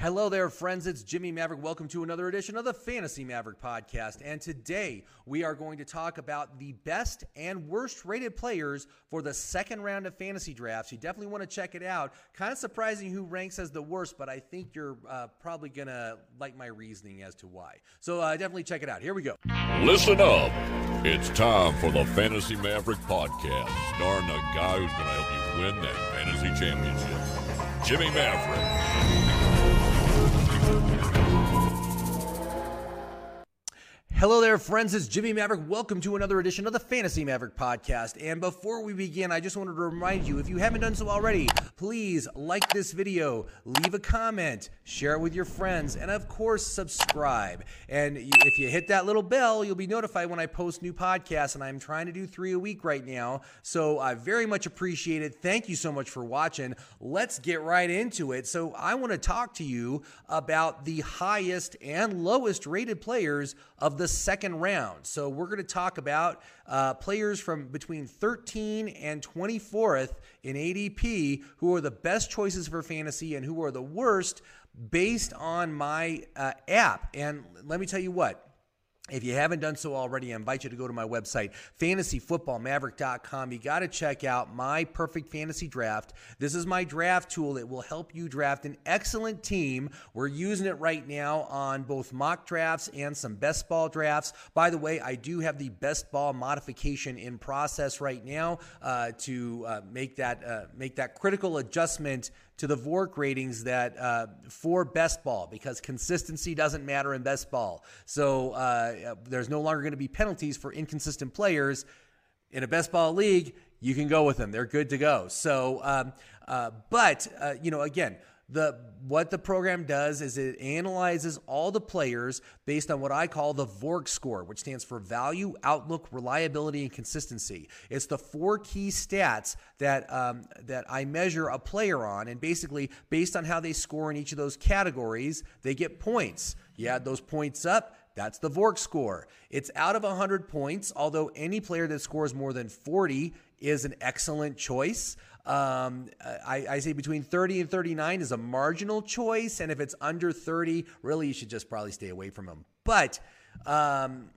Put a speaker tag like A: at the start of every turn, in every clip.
A: Hello there, friends. It's Jimmy Maverick. Welcome to another edition of the Fantasy Maverick podcast. And today we are going to talk about the best and worst rated players for the second round of fantasy drafts. You definitely want to check it out. Kind of surprising who ranks as the worst, but I think you're uh, probably going to like my reasoning as to why. So uh, definitely check it out. Here we go.
B: Listen up. It's time for the Fantasy Maverick podcast, starring the guy who's going to help you win that fantasy championship, Jimmy Maverick.
A: Hello there, friends. It's Jimmy Maverick. Welcome to another edition of the Fantasy Maverick podcast. And before we begin, I just wanted to remind you if you haven't done so already, please like this video, leave a comment, share it with your friends, and of course, subscribe. And if you hit that little bell, you'll be notified when I post new podcasts. And I'm trying to do three a week right now. So I very much appreciate it. Thank you so much for watching. Let's get right into it. So I want to talk to you about the highest and lowest rated players of the second round. So we're going to talk about uh, players from between 13 and 24th in ADP who are the best choices for fantasy and who are the worst based on my uh, app. And let me tell you what. If you haven't done so already, I invite you to go to my website, fantasyfootballmaverick.com. You got to check out my perfect fantasy draft. This is my draft tool. It will help you draft an excellent team. We're using it right now on both mock drafts and some best ball drafts. By the way, I do have the best ball modification in process right now uh, to uh, make that uh, make that critical adjustment to the VORC ratings that uh, for best ball because consistency doesn't matter in best ball. So uh, there's no longer going to be penalties for inconsistent players in a best ball league. You can go with them; they're good to go. So, um, uh, but uh, you know, again the what the program does is it analyzes all the players based on what I call the VORC score, which stands for value, outlook, reliability, and consistency. It's the four key stats that um, that I measure a player on, and basically based on how they score in each of those categories, they get points. You add those points up. That's the VORC score. It's out of 100 points, although any player that scores more than 40 is an excellent choice. Um, I, I, say between 30 and 39 is a marginal choice. And if it's under 30, really, you should just probably stay away from them. But um,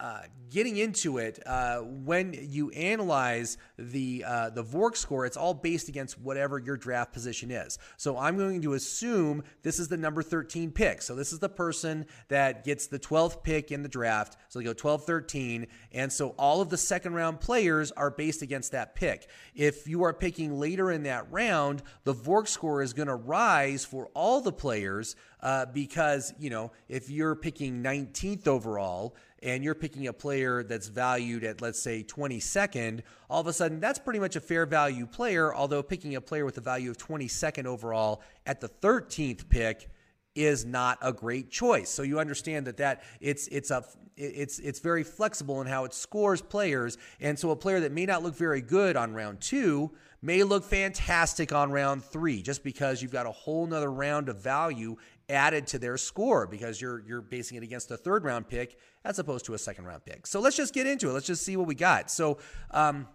A: uh, getting into it, uh, when you analyze the uh, the VORC score, it's all based against whatever your draft position is. So I'm going to assume this is the number 13 pick. So this is the person that gets the 12th pick in the draft. So they go 12, 13, and so all of the second round players are based against that pick. If you are picking later in that round, the VORC score is going to rise for all the players uh, because you know if you're picking 19th overall and you're picking a player that's valued at, let's say, 22nd, all of a sudden that's pretty much a fair value player. Although picking a player with a value of 22nd overall at the 13th pick is not a great choice. So you understand that that it's it's a it's it's very flexible in how it scores players, and so a player that may not look very good on round two may look fantastic on round three, just because you've got a whole nother round of value added to their score because you're you're basing it against a third round pick as opposed to a second round pick. So let's just get into it. Let's just see what we got. So. Um,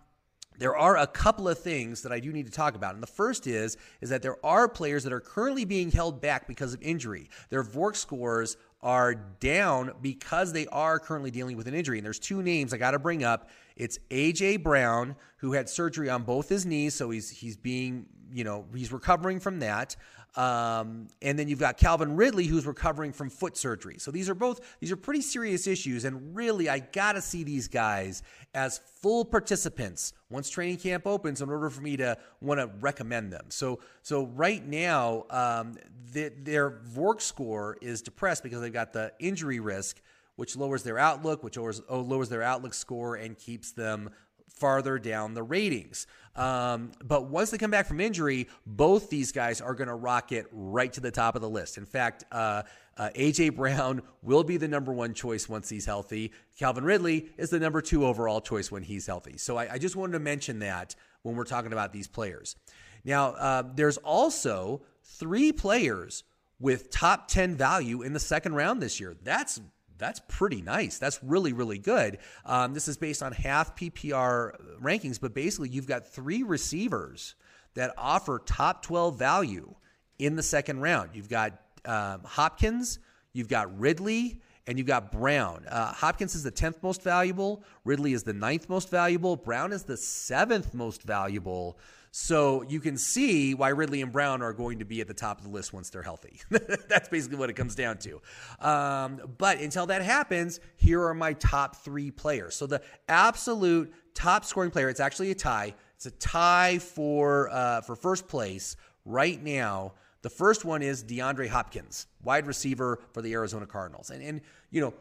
A: there are a couple of things that I do need to talk about. And the first is is that there are players that are currently being held back because of injury. Their VORC scores are down because they are currently dealing with an injury. And there's two names I got to bring up. It's AJ Brown, who had surgery on both his knees, so he's he's being, you know, he's recovering from that. Um, and then you've got Calvin Ridley, who's recovering from foot surgery. So these are both these are pretty serious issues, and really, I gotta see these guys as full participants once training camp opens in order for me to want to recommend them. So so right now, um, the, their VORC score is depressed because they've got the injury risk which lowers their outlook, which lowers, oh, lowers their outlook score and keeps them farther down the ratings. Um, but once they come back from injury, both these guys are going to rocket right to the top of the list. In fact, uh, uh, AJ Brown will be the number one choice once he's healthy. Calvin Ridley is the number two overall choice when he's healthy. So I, I just wanted to mention that when we're talking about these players. Now, uh, there's also three players with top 10 value in the second round this year. That's that's pretty nice. That's really, really good. Um, this is based on half PPR rankings, but basically, you've got three receivers that offer top 12 value in the second round. You've got um, Hopkins, you've got Ridley, and you've got Brown. Uh, Hopkins is the 10th most valuable. Ridley is the ninth most valuable. Brown is the seventh most valuable. So you can see why Ridley and Brown are going to be at the top of the list once they're healthy. That's basically what it comes down to. Um, but until that happens, here are my top three players. So the absolute top scoring player, it's actually a tie. It's a tie for uh, for first place right now. The first one is DeAndre Hopkins, wide receiver for the Arizona Cardinals. And, and you know,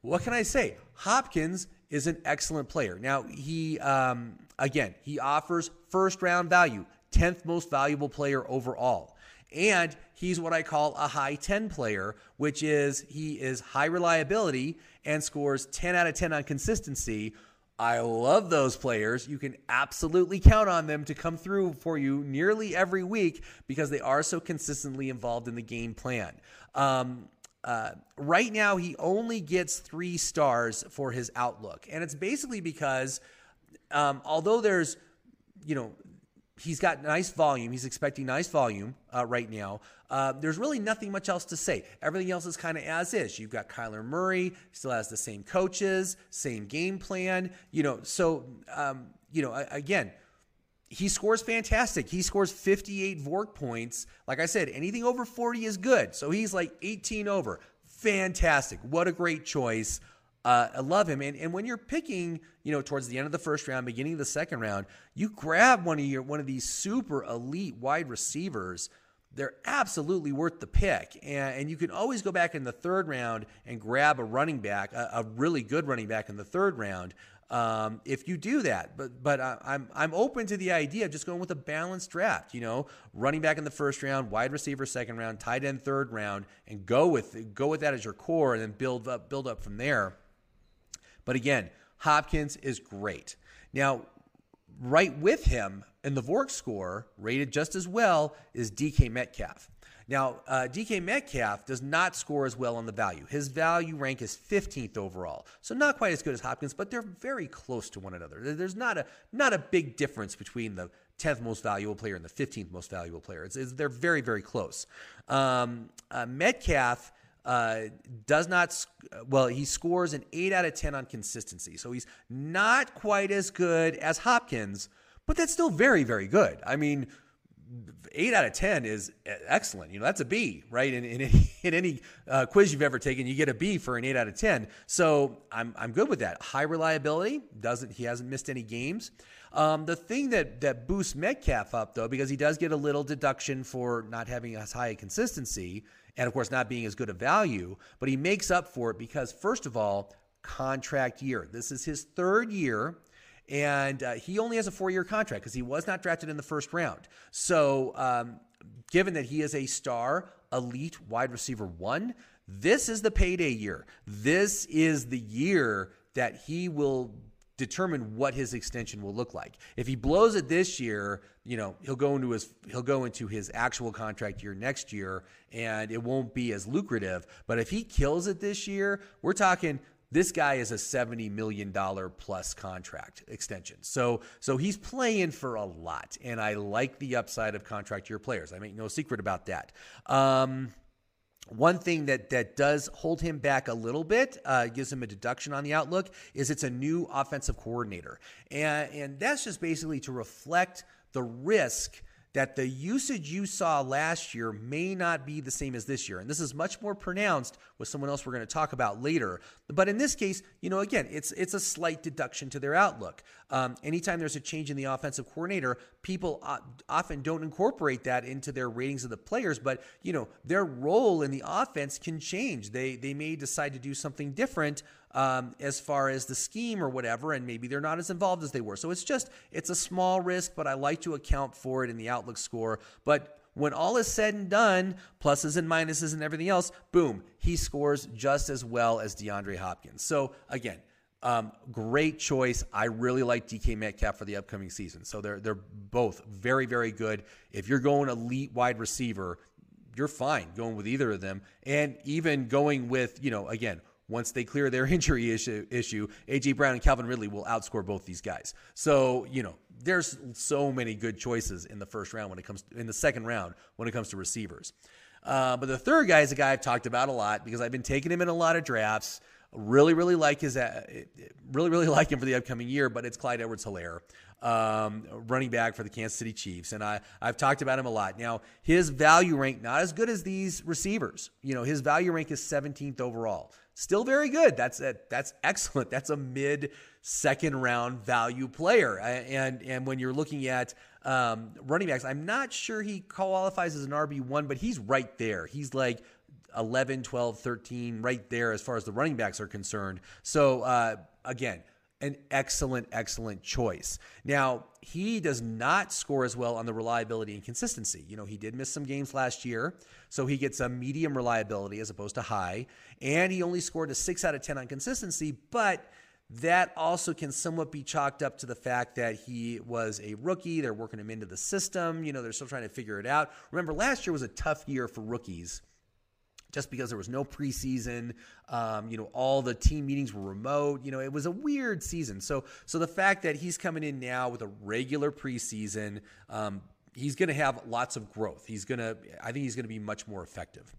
A: what can I say? Hopkins is an excellent player. Now, he, um, again, he offers first round value, 10th most valuable player overall. And he's what I call a high 10 player, which is he is high reliability and scores 10 out of 10 on consistency, I love those players. You can absolutely count on them to come through for you nearly every week because they are so consistently involved in the game plan. Um, uh, right now, he only gets three stars for his outlook. And it's basically because, um, although there's, you know, he's got nice volume. He's expecting nice volume uh, right now. Uh, there's really nothing much else to say. Everything else is kind of as is. You've got Kyler Murray, still has the same coaches, same game plan. You know, so um, you know, again, he scores fantastic. He scores 58 VORC points. Like I said, anything over 40 is good. So he's like 18 over. Fantastic. What a great choice. Uh, I love him. And, and when you're picking, you know, towards the end of the first round, beginning of the second round, you grab one of your one of these super elite wide receivers. They're absolutely worth the pick. And, and you can always go back in the third round and grab a running back, a, a really good running back in the third round. Um, if you do that. But but I, I'm I'm open to the idea of just going with a balanced draft. You know, running back in the first round, wide receiver second round, tight end third round, and go with go with that as your core, and then build up build up from there. But again, Hopkins is great. Now, right with him in the VORC score, rated just as well, is DK Metcalf. Now, uh, DK Metcalf does not score as well on the value. His value rank is 15th overall, so not quite as good as Hopkins, but they're very close to one another. There's not a not a big difference between the 10th most valuable player and the 15th most valuable player. It's, it's, they're very very close. Um, uh, Metcalf uh, does not, well, he scores an 8 out of 10 on consistency. So he's not quite as good as Hopkins, but that's still very, very good. I mean, 8 out of 10 is excellent. You know, that's a B, right? In, in any, in any uh, quiz you've ever taken, you get a B for an 8 out of 10. So I'm, I'm good with that. High reliability, doesn't he hasn't missed any games. Um, the thing that, that boosts Metcalf up, though, because he does get a little deduction for not having as high a consistency, and of course not being as good a value, but he makes up for it because, first of all, contract year. This is his third year. And uh, he only has a four year contract because he was not drafted in the first round. So, um, given that he is a star, elite wide receiver one, this is the payday year. This is the year that he will determine what his extension will look like. If he blows it this year, you know, he'll go into his he'll go into his actual contract year next year and it won't be as lucrative, but if he kills it this year, we're talking this guy is a 70 million dollar plus contract extension. So so he's playing for a lot and I like the upside of contract year players. I make no secret about that. Um, one thing that that does hold him back a little bit, uh, gives him a deduction on the outlook, is it's a new offensive coordinator, and and that's just basically to reflect the risk that the usage you saw last year may not be the same as this year. And this is much more pronounced with someone else we're going to talk about later. But in this case, you know, again, it's it's a slight deduction to their outlook. Um, anytime there's a change in the offensive coordinator, people often don't incorporate that into their ratings of the players. But you know, their role in the offense can change. They they may decide to do something different um, as far as the scheme or whatever, and maybe they're not as involved as they were. So it's just it's a small risk, but I like to account for it in the outlook score. But when all is said and done, pluses and minuses and everything else, boom, he scores just as well as DeAndre Hopkins. So again, um, great choice. I really like DK Metcalf for the upcoming season. So they're they're both very very good. If you're going elite wide receiver, you're fine going with either of them, and even going with you know again once they clear their injury issue, issue AJ Brown and Calvin Ridley will outscore both these guys. So you know there's so many good choices in the first round when it comes to, in the second round when it comes to receivers. Uh, but the third guy is a guy I've talked about a lot because I've been taking him in a lot of drafts. Really, really like his, uh, really, really like him for the upcoming year. But it's Clyde Edwards-Helaire, um, running back for the Kansas City Chiefs, and I I've talked about him a lot. Now his value rank not as good as these receivers. You know, his value rank is 17th overall. Still very good. That's a, that's excellent. That's a mid second round value player. And and when you're looking at um, running backs, I'm not sure he qualifies as an RB1, but he's right there. He's like 11, 12, 13, right there as far as the running backs are concerned. So, uh, again, an excellent, excellent choice. Now, he does not score as well on the reliability and consistency. You know, he did miss some games last year, so he gets a medium reliability as opposed to high. And he only scored a 6 out of 10 on consistency, but that also can somewhat be chalked up to the fact that he was a rookie. They're working him into the system. You know, they're still trying to figure it out. Remember, last year was a tough year for rookies just because there was no preseason. Um, you know, all the team meetings were remote. You know, it was a weird season. So, so the fact that he's coming in now with a regular preseason, um, he's going to have lots of growth. He's going to, I think he's going to be much more effective.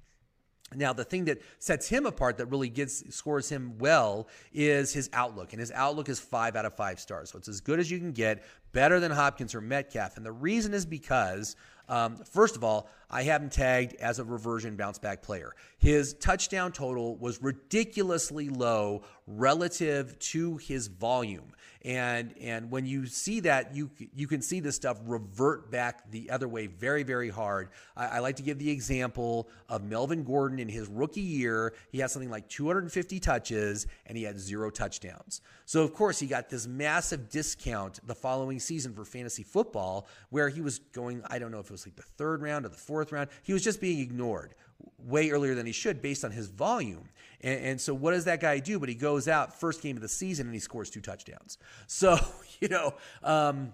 A: Now, the thing that sets him apart that really gets scores him well is his outlook. And his outlook is five out of five stars. So it's as good as you can get, better than Hopkins or Metcalf. And the reason is because, um, first of all, I have him tagged as a reversion bounce back player. His touchdown total was ridiculously low relative to his volume. And and when you see that, you you can see this stuff revert back the other way very very hard. I, I like to give the example of Melvin Gordon in his rookie year. He had something like 250 touches and he had zero touchdowns. So of course he got this massive discount the following season for fantasy football, where he was going. I don't know if it was like the third round or the fourth round. He was just being ignored way earlier than he should based on his volume. And, and, so what does that guy do? But he goes out first game of the season and he scores two touchdowns. So, you know, um,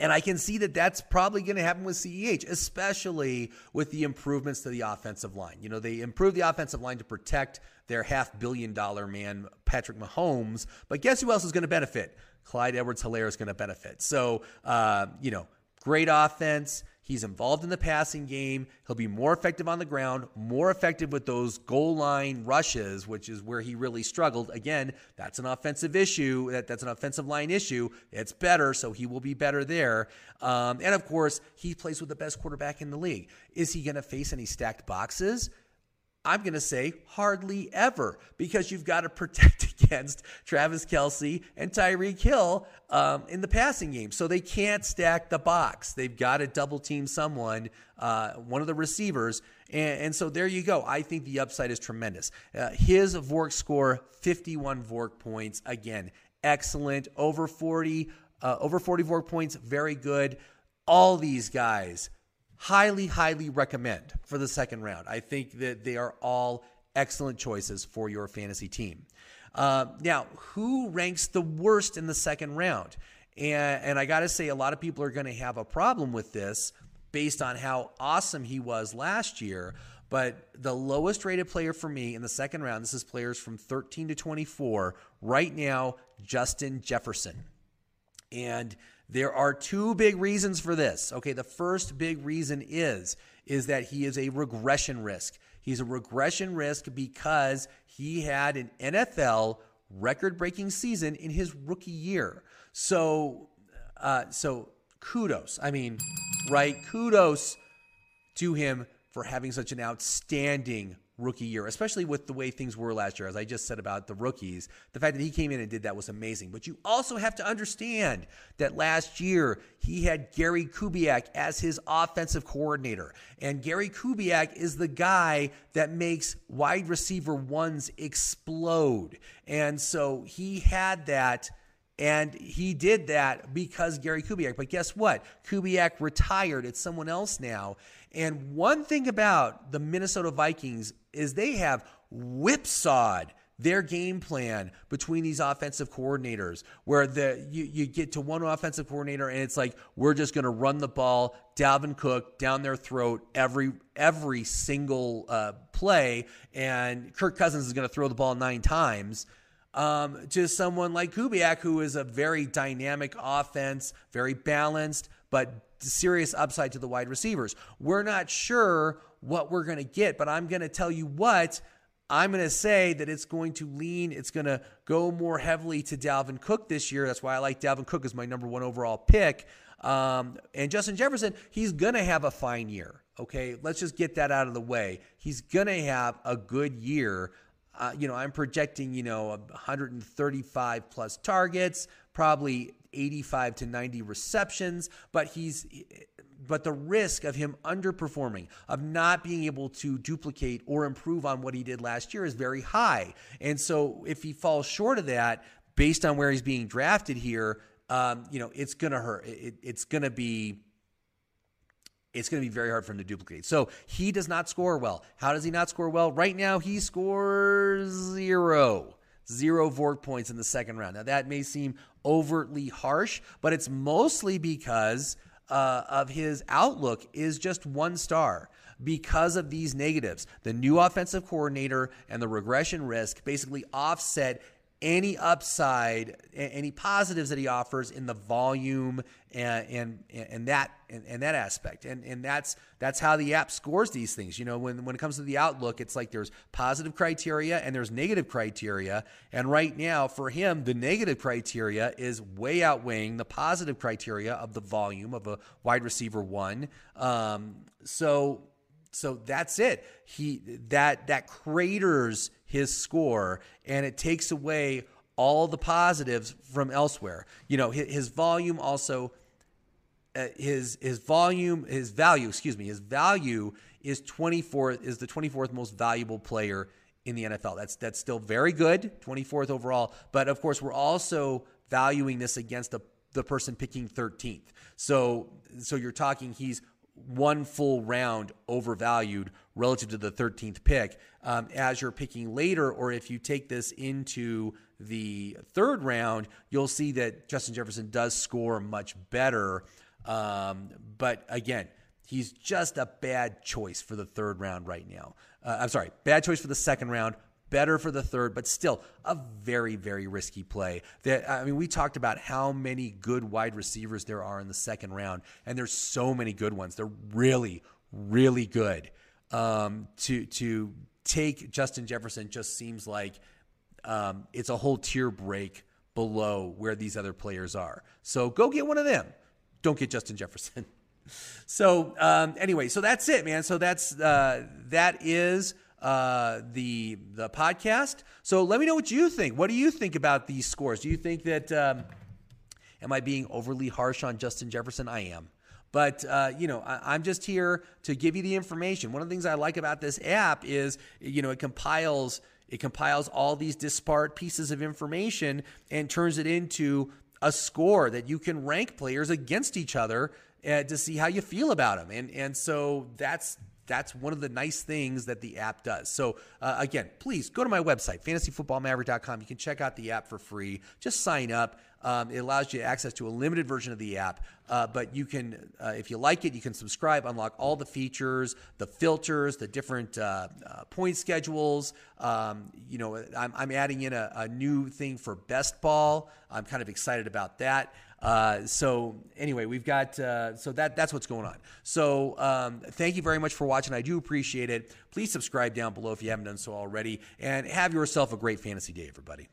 A: and I can see that that's probably going to happen with CEH, especially with the improvements to the offensive line. You know, they improved the offensive line to protect their half billion dollar man, Patrick Mahomes. But guess who else is going to benefit? Clyde Edwards-Helaire is going to benefit. So, uh, you know, great offense. He's involved in the passing game. He'll be more effective on the ground, more effective with those goal line rushes, which is where he really struggled. Again, that's an offensive issue. That, that's an offensive line issue. It's better, so he will be better there. Um, and of course, he plays with the best quarterback in the league. Is he going to face any stacked boxes? I'm going to say hardly ever because you've got to protect against Travis Kelce and Tyreek Hill um, in the passing game. So they can't stack the box. They've got to double team someone, uh, one of the receivers. And, and, so there you go. I think the upside is tremendous. Uh, his VORC score, 51 VORC points. Again, excellent. Over 40, uh, over 40 VORC points, very good. All these guys highly, highly recommend for the second round. I think that they are all excellent choices for your fantasy team. Uh, now, who ranks the worst in the second round? And, and I got to say, a lot of people are going to have a problem with this based on how awesome he was last year. But the lowest rated player for me in the second round, this is players from 13 to 24, right now, Justin Jefferson. And there are two big reasons for this. Okay, the first big reason is is that he is a regression risk. He's a regression risk because he had an NFL record-breaking season in his rookie year. So uh, so kudos. I mean, right? Kudos to him for having such an outstanding rookie year, especially with the way things were last year. As I just said about the rookies, the fact that he came in and did that was amazing. But you also have to understand that last year he had Gary Kubiak as his offensive coordinator. And Gary Kubiak is the guy that makes wide receiver ones explode. And so he had that. And he did that because Gary Kubiak. But guess what? Kubiak retired. It's someone else now. And one thing about the Minnesota Vikings is they have whipsawed their game plan between these offensive coordinators where the you, you get to one offensive coordinator and it's like we're just going to run the ball Dalvin Cook down their throat every every single uh, play and Kirk Cousins is going to throw the ball nine times um, to someone like Kubiak who is a very dynamic offense very balanced but serious upside to the wide receivers we're not sure what we're going to get, but I'm going to tell you what. I'm going to say that it's going to lean, it's going to go more heavily to Dalvin Cook this year. That's why I like Dalvin Cook as my number one overall pick. Um, and Justin Jefferson, he's going to have a fine year. Okay. Let's just get that out of the way. He's going to have a good year. Uh, you know, I'm projecting, you know, 135 plus targets, probably 85 to 90 receptions, but he's but the risk of him underperforming, of not being able to duplicate or improve on what he did last year is very high. And so if he falls short of that, based on where he's being drafted here, um, you know, it's going to hurt. It, it's going to be it's going to be very hard for him to duplicate. So he does not score well. How does he not score well? Right now, he scores zero. Zero VORC points in the second round. Now, that may seem overtly harsh, but it's mostly because uh, of his outlook is just one star because of these negatives. The new offensive coordinator and the regression risk basically offset any upside, any positives that he offers in the volume and and, and that and, and, that aspect. And and that's that's how the app scores these things. You know, when when it comes to the outlook, it's like there's positive criteria and there's negative criteria. And right now, for him, the negative criteria is way outweighing the positive criteria of the volume of a wide receiver one. Um, so so that's it. He that that craters his score and it takes away all the positives from elsewhere. You know, his, his volume also uh, his his volume his value, excuse me, his value is 24th is the 24th most valuable player in the NFL. That's that's still very good, 24th overall, but of course we're also valuing this against the the person picking 13th. So so you're talking he's one full round overvalued relative to the 13th pick. Um, as you're picking later, or if you take this into the third round, you'll see that Justin Jefferson does score much better. Um, but again, he's just a bad choice for the third round right now. Uh, I'm sorry, bad choice for the second round, better for the third, but still a very, very risky play. That I mean, we talked about how many good wide receivers there are in the second round, and there's so many good ones. They're really, really good. Um, to to take Justin Jefferson just seems like um, it's a whole tier break below where these other players are. So go get one of them. Don't get Justin Jefferson. so um, anyway, so that's it, man. So that's uh, that is uh, the the podcast. So let me know what you think. What do you think about these scores? Do you think that um, am I being overly harsh on Justin Jefferson? I am. But uh, you know, I, am just here to give you the information. One of the things I like about this app is, you know, it compiles it compiles all these disparate pieces of information and turns it into a score that you can rank players against each other uh, to see how you feel about them. And and so that's that's one of the nice things that the app does. So, uh, again, please go to my website, fantasyfootballmaverick.com. You can check out the app for free. Just sign up. Um, it allows you access to a limited version of the app, uh, but you can, uh, if you like it, you can subscribe, unlock all the features, the filters, the different uh, uh point schedules. Um, you know, I'm, I'm, adding in a, a new thing for best ball. I'm kind of excited about that. Uh, so anyway, we've got uh, so that that's what's going on. So um, thank you very much for watching. I do appreciate it. Please subscribe down below if you haven't done so already, and have yourself a great fantasy day, everybody.